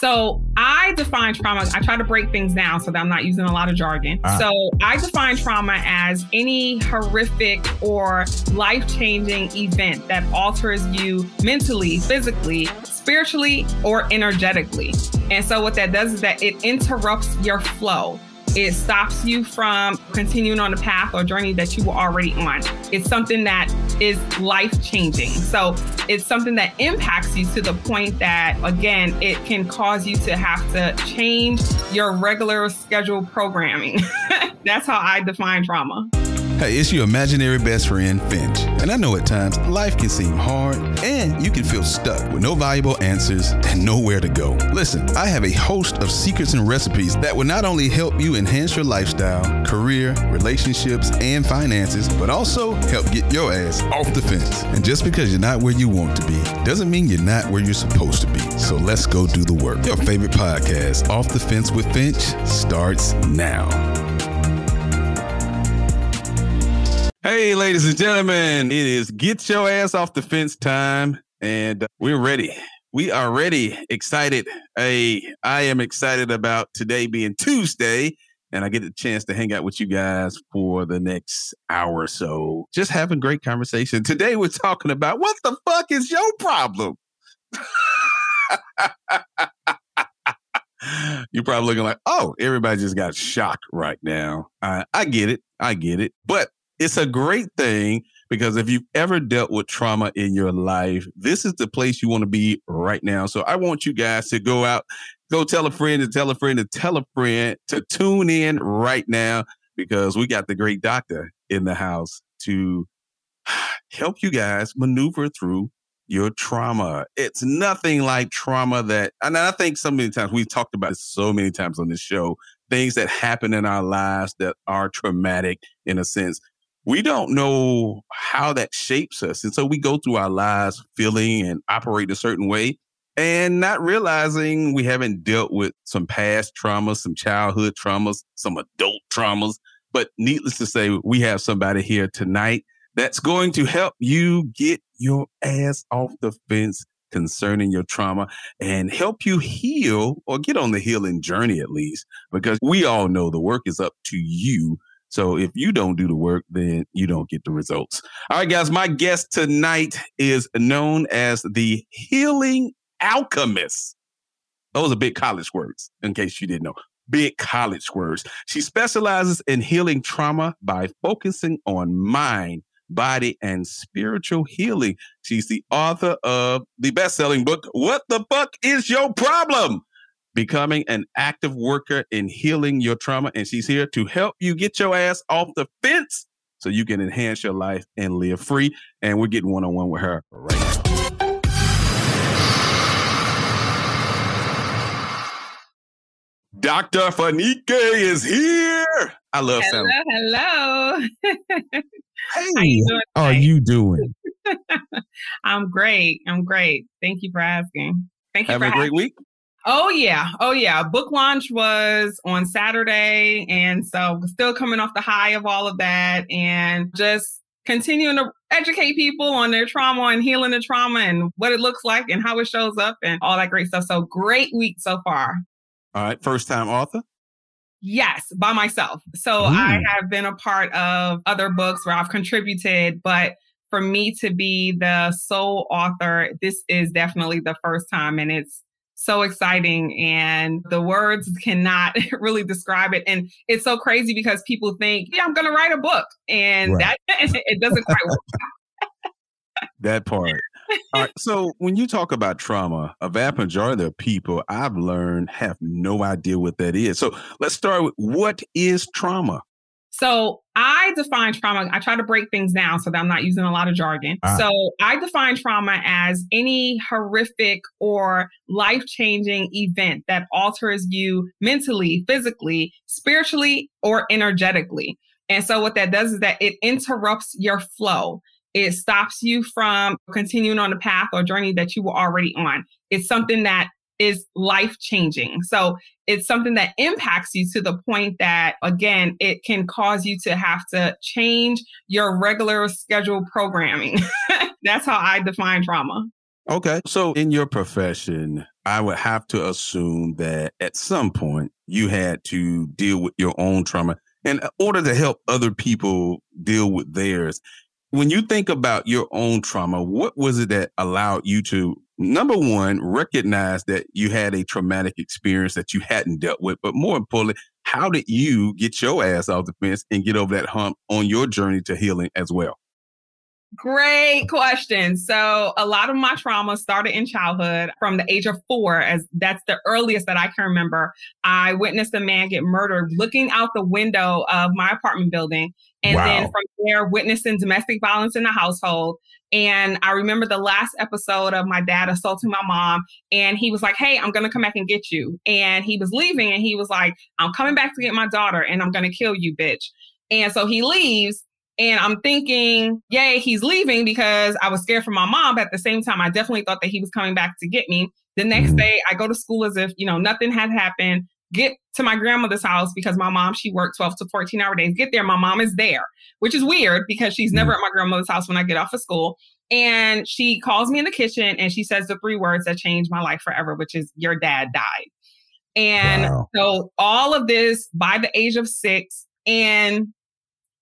So I define trauma, I try to break things down so that I'm not using a lot of jargon. Ah. So I define trauma as any horrific or life changing event that alters you mentally, physically, spiritually, or energetically. And so what that does is that it interrupts your flow. It stops you from continuing on the path or journey that you were already on. It's something that is life changing. So it's something that impacts you to the point that, again, it can cause you to have to change your regular schedule programming. That's how I define trauma. Hey, it's your imaginary best friend, Finch. And I know at times life can seem hard and you can feel stuck with no valuable answers and nowhere to go. Listen, I have a host of secrets and recipes that will not only help you enhance your lifestyle, career, relationships, and finances, but also help get your ass off the fence. And just because you're not where you want to be doesn't mean you're not where you're supposed to be. So let's go do the work. Your favorite podcast, Off the Fence with Finch, starts now. Hey, ladies and gentlemen, it is get your ass off the fence time, and uh, we're ready. We are ready, excited. Hey, I am excited about today being Tuesday, and I get a chance to hang out with you guys for the next hour or so. Just having great conversation. Today, we're talking about what the fuck is your problem? You're probably looking like, oh, everybody just got shocked right now. I, I get it. I get it. But it's a great thing because if you've ever dealt with trauma in your life, this is the place you want to be right now. So I want you guys to go out, go tell a friend to tell a friend to tell a friend to tune in right now because we got the great doctor in the house to help you guys maneuver through your trauma. It's nothing like trauma that, and I think so many times we've talked about this so many times on this show, things that happen in our lives that are traumatic in a sense we don't know how that shapes us. And so we go through our lives feeling and operate a certain way and not realizing we haven't dealt with some past traumas, some childhood traumas, some adult traumas. But needless to say, we have somebody here tonight that's going to help you get your ass off the fence concerning your trauma and help you heal or get on the healing journey at least, because we all know the work is up to you so if you don't do the work, then you don't get the results. All right, guys, my guest tonight is known as the healing alchemist. Those are big college words, in case you didn't know. Big college words. She specializes in healing trauma by focusing on mind, body, and spiritual healing. She's the author of the best selling book, What the Fuck is Your Problem? Becoming an active worker in healing your trauma. And she's here to help you get your ass off the fence so you can enhance your life and live free. And we're getting one on one with her right now. Dr. Fanike is here. I love hello. Hello. hey, how are you doing? I'm great. I'm great. Thank you for asking. Thank you. Having a great week. Oh yeah, oh yeah. Book launch was on Saturday, and so still coming off the high of all of that, and just continuing to educate people on their trauma and healing the trauma and what it looks like and how it shows up and all that great stuff. So great week so far. All right, first time author. Yes, by myself. So mm. I have been a part of other books where I've contributed, but for me to be the sole author, this is definitely the first time, and it's so exciting and the words cannot really describe it. And it's so crazy because people think yeah i'm going to write a book and right. that it doesn't quite work. That part. All right so when you talk about trauma a vast majority of people i've learned have no idea what that is. So let's start with what is trauma? So I define trauma, I try to break things down so that I'm not using a lot of jargon. Ah. So I define trauma as any horrific or life changing event that alters you mentally, physically, spiritually, or energetically. And so what that does is that it interrupts your flow. It stops you from continuing on the path or journey that you were already on. It's something that is life changing. So it's something that impacts you to the point that, again, it can cause you to have to change your regular schedule programming. That's how I define trauma. Okay. So in your profession, I would have to assume that at some point you had to deal with your own trauma in order to help other people deal with theirs. When you think about your own trauma, what was it that allowed you to, number one, recognize that you had a traumatic experience that you hadn't dealt with? But more importantly, how did you get your ass off the fence and get over that hump on your journey to healing as well? Great question. So, a lot of my trauma started in childhood from the age of four, as that's the earliest that I can remember. I witnessed a man get murdered looking out the window of my apartment building. And wow. then from there, witnessing domestic violence in the household. And I remember the last episode of my dad assaulting my mom. And he was like, Hey, I'm going to come back and get you. And he was leaving and he was like, I'm coming back to get my daughter and I'm going to kill you, bitch. And so he leaves. And I'm thinking, yay, he's leaving because I was scared for my mom. But at the same time, I definitely thought that he was coming back to get me. The next mm-hmm. day, I go to school as if, you know, nothing had happened. Get to my grandmother's house because my mom, she worked 12 to 14 hour days. Get there, my mom is there, which is weird because she's never mm-hmm. at my grandmother's house when I get off of school. And she calls me in the kitchen and she says the three words that changed my life forever, which is, Your dad died. And wow. so all of this by the age of six. And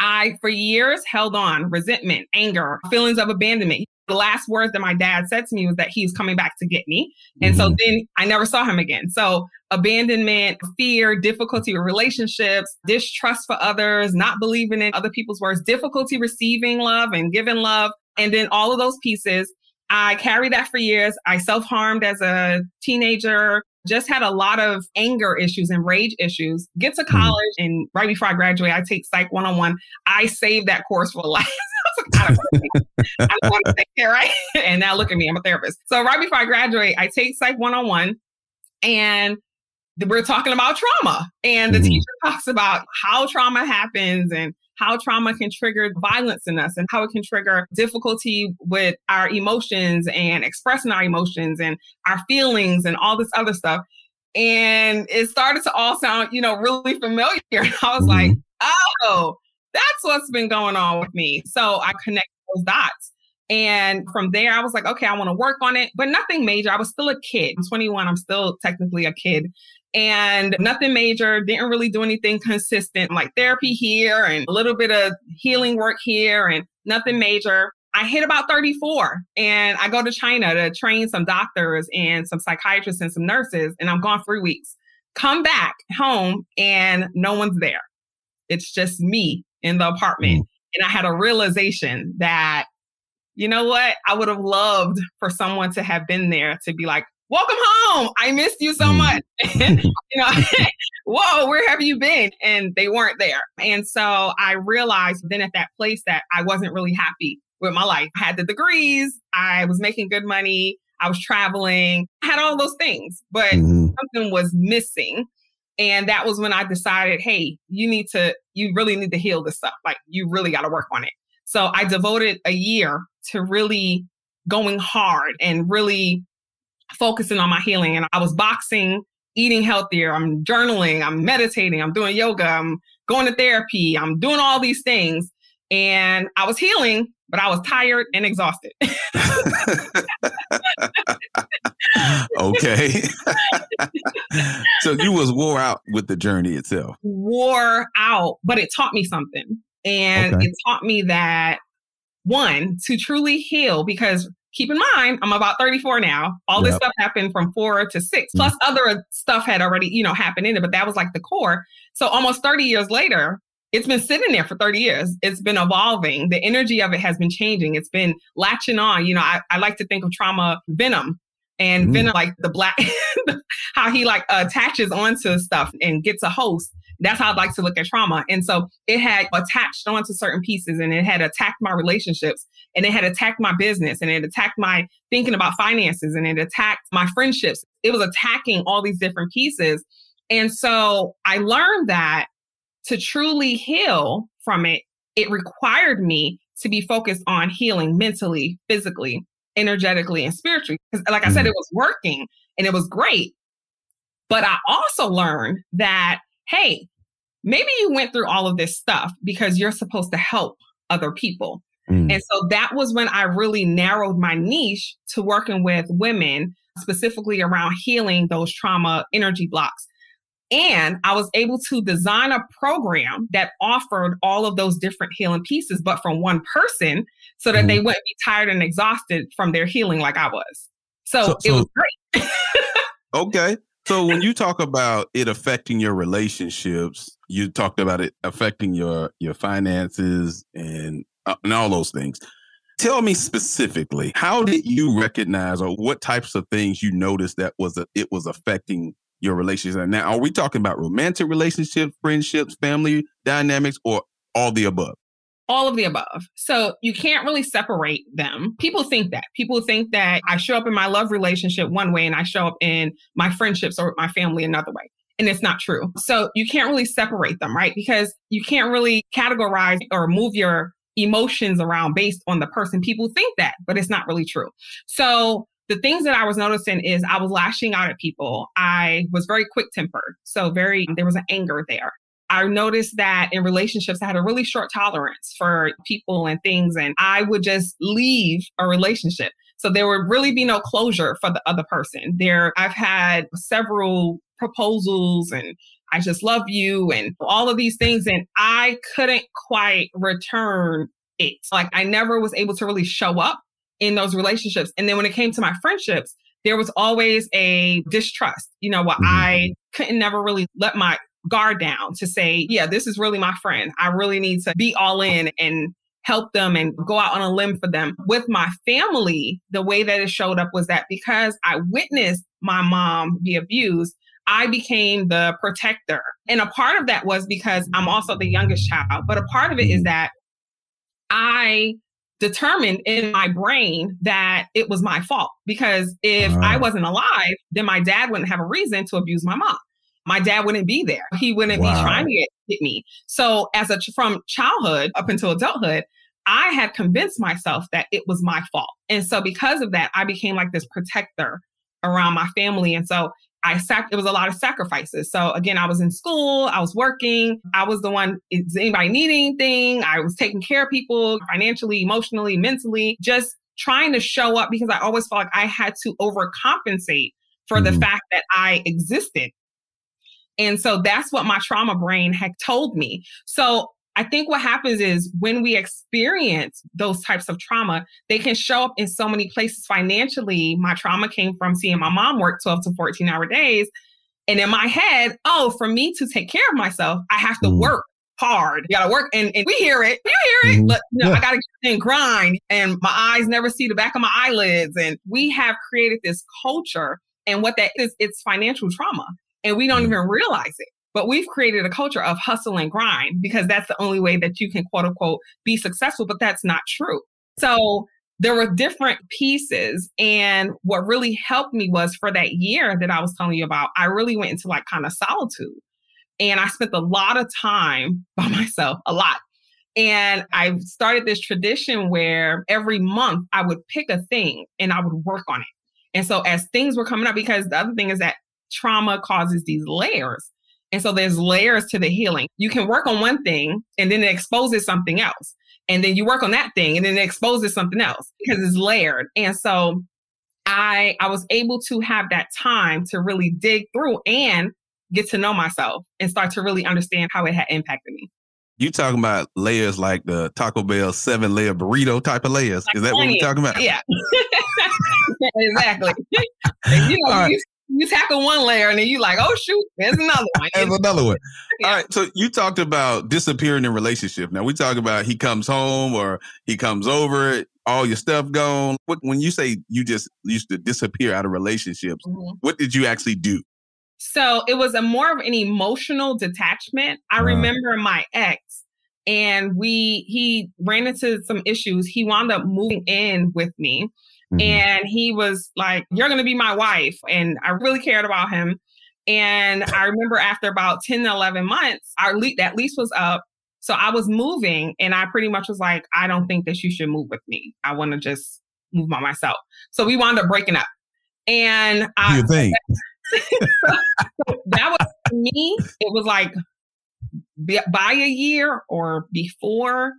I, for years, held on resentment, anger, feelings of abandonment. The last words that my dad said to me was that he's coming back to get me. And mm-hmm. so then I never saw him again. So abandonment, fear, difficulty with relationships, distrust for others, not believing in other people's words, difficulty receiving love and giving love. And then all of those pieces, I carried that for years. I self harmed as a teenager, just had a lot of anger issues and rage issues. Get to mm-hmm. college, mm. and right before I graduate, I take Psych 101. I saved that course for life. I don't want to take care, right? and now look at me, I'm a therapist. So right before I graduate, I take Psych 101 and we're talking about trauma. And the mm-hmm. teacher talks about how trauma happens and how trauma can trigger violence in us and how it can trigger difficulty with our emotions and expressing our emotions and our feelings and all this other stuff. And it started to all sound, you know, really familiar. And I was mm-hmm. like, oh, that's what's been going on with me. So I connect those dots. And from there, I was like, okay, I want to work on it, but nothing major. I was still a kid. I'm 21. I'm still technically a kid and nothing major, didn't really do anything consistent, like therapy here and a little bit of healing work here and nothing major. I hit about 34 and I go to China to train some doctors and some psychiatrists and some nurses, and I'm gone three weeks. Come back home and no one's there. It's just me in the apartment. Mm. And I had a realization that, you know what? I would have loved for someone to have been there to be like, welcome home. I missed you so mm. much. you know, whoa, where have you been? And they weren't there. And so I realized then at that place that I wasn't really happy with my life. I had the degrees, I was making good money, I was traveling, I had all those things, but mm-hmm. something was missing. And that was when I decided, hey, you need to, you really need to heal this stuff. Like, you really got to work on it. So I devoted a year to really going hard and really focusing on my healing. And I was boxing, eating healthier, I'm journaling, I'm meditating, I'm doing yoga, I'm going to therapy, I'm doing all these things. And I was healing, but I was tired and exhausted. okay. so you was wore out with the journey itself. Wore out, but it taught me something. And okay. it taught me that one, to truly heal, because keep in mind, I'm about 34 now. All yep. this stuff happened from four to six, plus mm-hmm. other stuff had already, you know, happened in it, but that was like the core. So almost 30 years later, it's been sitting there for 30 years. It's been evolving. The energy of it has been changing. It's been latching on. You know, I, I like to think of trauma venom and mm. venom, like the black, how he like attaches onto stuff and gets a host that's how I'd like to look at trauma. And so it had attached onto certain pieces and it had attacked my relationships and it had attacked my business and it attacked my thinking about finances and it attacked my friendships. It was attacking all these different pieces. And so I learned that to truly heal from it, it required me to be focused on healing mentally, physically, energetically, and spiritually. Because, like I said, mm-hmm. it was working and it was great. But I also learned that hey, maybe you went through all of this stuff because you're supposed to help other people. Mm. And so that was when I really narrowed my niche to working with women, specifically around healing those trauma energy blocks. And I was able to design a program that offered all of those different healing pieces, but from one person so that mm. they wouldn't be tired and exhausted from their healing like I was. So, so it so, was great. okay. So when you talk about it affecting your relationships, you talked about it affecting your your finances and uh, and all those things. Tell me specifically, how did you recognize or what types of things you noticed that was a, it was affecting your relationship? Now, are we talking about romantic relationships, friendships, family dynamics, or all the above? All of the above. So you can't really separate them. People think that. People think that I show up in my love relationship one way and I show up in my friendships or my family another way. And it's not true. So you can't really separate them, right? Because you can't really categorize or move your emotions around based on the person. People think that, but it's not really true. So the things that I was noticing is I was lashing out at people. I was very quick tempered. So very, there was an anger there. I noticed that in relationships, I had a really short tolerance for people and things, and I would just leave a relationship. So there would really be no closure for the other person. There, I've had several proposals and I just love you and all of these things. And I couldn't quite return it. Like I never was able to really show up in those relationships. And then when it came to my friendships, there was always a distrust. You know, what mm-hmm. I couldn't never really let my guard down to say, yeah, this is really my friend. I really need to be all in and help them and go out on a limb for them. With my family, the way that it showed up was that because I witnessed my mom be abused, I became the protector. And a part of that was because I'm also the youngest child, but a part of it is mm-hmm. that I determined in my brain that it was my fault because if uh, I wasn't alive, then my dad wouldn't have a reason to abuse my mom. My dad wouldn't be there. He wouldn't wow. be trying to get, get me. So as a from childhood up until adulthood, I had convinced myself that it was my fault. And so because of that, I became like this protector around my family. And so I sac- it was a lot of sacrifices. So again, I was in school, I was working, I was the one, is anybody need anything? I was taking care of people financially, emotionally, mentally, just trying to show up because I always felt like I had to overcompensate for mm-hmm. the fact that I existed. And so that's what my trauma brain had told me. So I think what happens is when we experience those types of trauma, they can show up in so many places financially. My trauma came from seeing my mom work 12 to 14 hour days. And in my head, oh, for me to take care of myself, I have to mm. work hard. You gotta work. And, and we hear it. You hear it. Mm-hmm. But you know, yeah. I gotta and grind. And my eyes never see the back of my eyelids. And we have created this culture. And what that is, it's financial trauma. And we don't mm. even realize it. But we've created a culture of hustle and grind because that's the only way that you can quote unquote be successful, but that's not true. So there were different pieces. And what really helped me was for that year that I was telling you about, I really went into like kind of solitude. And I spent a lot of time by myself, a lot. And I started this tradition where every month I would pick a thing and I would work on it. And so as things were coming up, because the other thing is that trauma causes these layers. And so there's layers to the healing. You can work on one thing and then it exposes something else. And then you work on that thing and then it exposes something else because it's layered. And so I I was able to have that time to really dig through and get to know myself and start to really understand how it had impacted me. You talking about layers like the Taco Bell seven layer burrito type of layers? Like Is that what you're talking about? Yeah, exactly. you know, you, you tackle one layer and then you like, oh shoot, there's another one. there's another one. yeah. All right. So you talked about disappearing in relationship. Now we talk about he comes home or he comes over, all your stuff gone. What when you say you just used to disappear out of relationships, mm-hmm. what did you actually do? So it was a more of an emotional detachment. I uh, remember my ex and we he ran into some issues. He wound up moving in with me. Mm-hmm. And he was like, You're going to be my wife. And I really cared about him. And I remember after about 10 to 11 months, our le- that lease was up. So I was moving and I pretty much was like, I don't think that you should move with me. I want to just move by myself. So we wound up breaking up. And I you think that was me. It was like by a year or before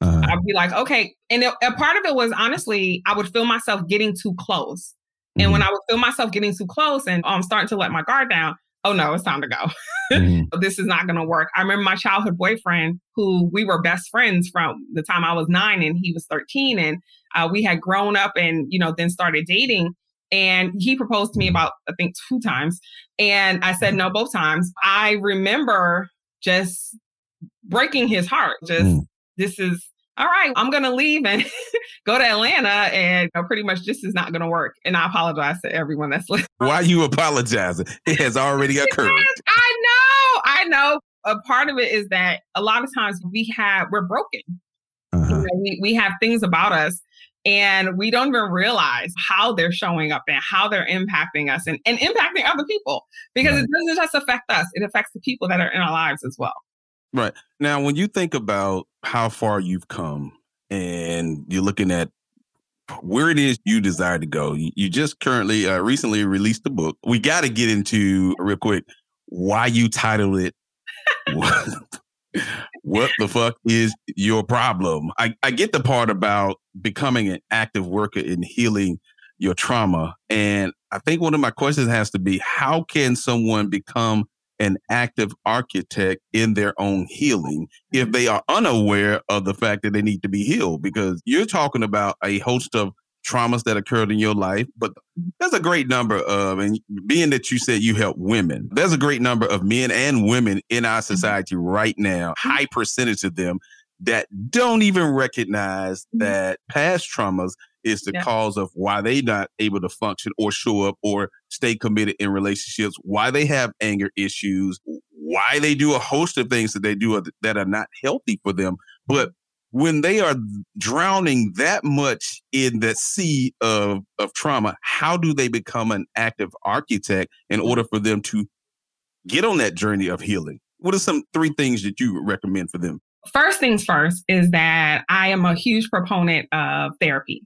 Uh-huh. I'd be like, okay. And it, a part of it was honestly, I would feel myself getting too close. Mm-hmm. And when mm-hmm. I would feel myself getting too close and I'm um, starting to let my guard down, oh no, it's time to go. Mm-hmm. this is not going to work. I remember my childhood boyfriend, who we were best friends from the time I was nine and he was 13. And uh, we had grown up and, you know, then started dating. And he proposed to me about, I think, two times. And I said no both times. I remember just breaking his heart. Just, mm. This is, all right, I'm going to leave and go to Atlanta. And you know, pretty much this is not going to work. And I apologize to everyone that's listening. Why are you apologizing? It has already occurred. I know. I know. A part of it is that a lot of times we have, we're broken. Uh-huh. You know, we, we have things about us and we don't even realize how they're showing up and how they're impacting us and, and impacting other people because right. it doesn't just affect us, it affects the people that are in our lives as well. Right. Now, when you think about how far you've come and you're looking at where it is you desire to go, you just currently, uh, recently released the book. We got to get into real quick why you titled it. what the fuck is your problem? I, I get the part about becoming an active worker in healing your trauma. And I think one of my questions has to be how can someone become an active architect in their own healing if they are unaware of the fact that they need to be healed? Because you're talking about a host of traumas that occurred in your life, but there's a great number of, and being that you said you help women, there's a great number of men and women in our mm-hmm. society right now, high percentage of them that don't even recognize mm-hmm. that past traumas is the yeah. cause of why they not able to function or show up or stay committed in relationships, why they have anger issues, why they do a host of things that they do that are not healthy for them. But when they are drowning that much in the sea of, of trauma, how do they become an active architect in order for them to get on that journey of healing? What are some three things that you recommend for them? First things first is that I am a huge proponent of therapy.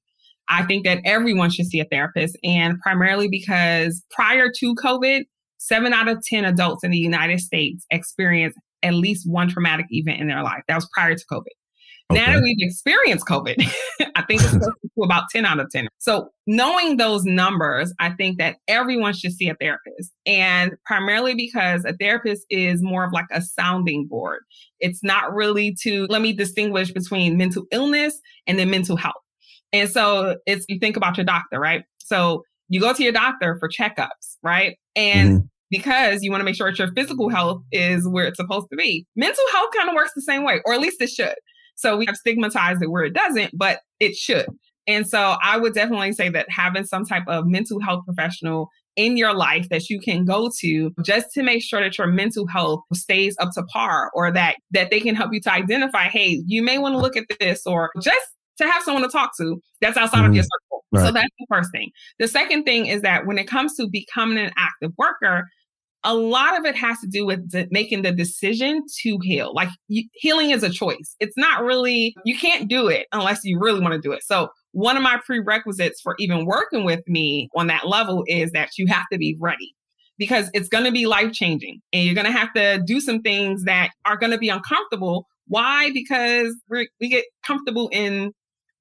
I think that everyone should see a therapist, and primarily because prior to COVID, seven out of 10 adults in the United States experienced at least one traumatic event in their life. That was prior to COVID. Okay. Now that we've experienced COVID, I think it's close to about 10 out of 10. So knowing those numbers, I think that everyone should see a therapist. And primarily because a therapist is more of like a sounding board. It's not really to let me distinguish between mental illness and then mental health. And so it's you think about your doctor, right? So you go to your doctor for checkups, right? And mm-hmm. because you want to make sure that your physical health is where it's supposed to be. Mental health kind of works the same way, or at least it should. So we have stigmatized it where it doesn't, but it should. And so I would definitely say that having some type of mental health professional in your life that you can go to just to make sure that your mental health stays up to par or that that they can help you to identify hey you may want to look at this or just to have someone to talk to that's outside mm-hmm. of your circle. Right. So that's the first thing. The second thing is that when it comes to becoming an active worker, a lot of it has to do with the, making the decision to heal. Like you, healing is a choice. It's not really, you can't do it unless you really want to do it. So one of my prerequisites for even working with me on that level is that you have to be ready because it's going to be life changing and you're going to have to do some things that are going to be uncomfortable. Why? Because we we get comfortable in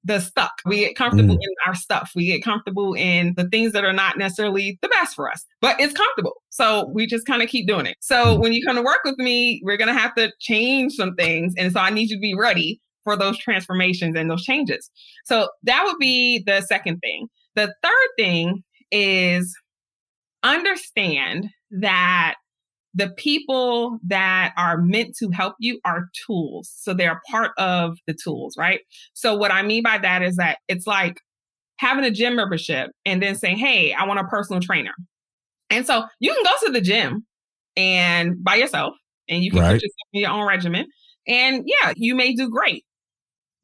the stuck. We get comfortable mm. in our stuff. We get comfortable in the things that are not necessarily the best for us, but it's comfortable. So we just kind of keep doing it. So mm. when you come to work with me, we're going to have to change some things. And so I need you to be ready for those transformations and those changes. So that would be the second thing. The third thing is understand that the people that are meant to help you are tools. So they're part of the tools, right? So what I mean by that is that it's like having a gym membership and then saying, Hey, I want a personal trainer. And so you can go to the gym and by yourself and you can right. put yourself in your own regimen. And yeah, you may do great.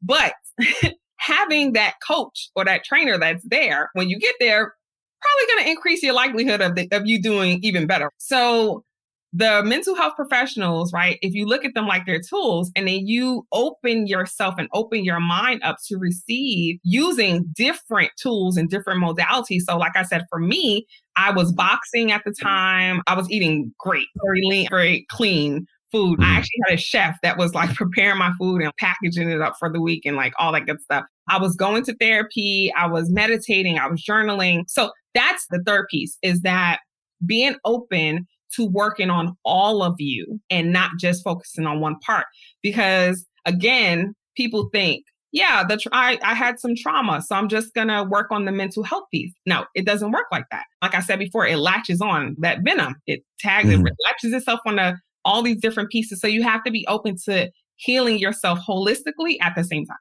But having that coach or that trainer that's there when you get there probably going to increase your likelihood of, the, of you doing even better. So the mental health professionals, right? If you look at them like they're tools and then you open yourself and open your mind up to receive using different tools and different modalities. So, like I said, for me, I was boxing at the time. I was eating great, very lean, very clean food. Mm-hmm. I actually had a chef that was like preparing my food and packaging it up for the week and like all that good stuff. I was going to therapy, I was meditating, I was journaling. So that's the third piece is that being open to working on all of you and not just focusing on one part. Because again, people think, yeah, the tra- I, I had some trauma, so I'm just gonna work on the mental health piece. No, it doesn't work like that. Like I said before, it latches on that venom. It tags, mm-hmm. it latches itself on the, all these different pieces. So you have to be open to healing yourself holistically at the same time.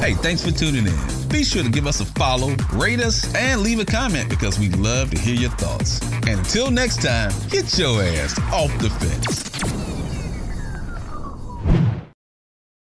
Hey, thanks for tuning in. Be sure to give us a follow, rate us, and leave a comment because we love to hear your thoughts. And until next time, get your ass off the fence.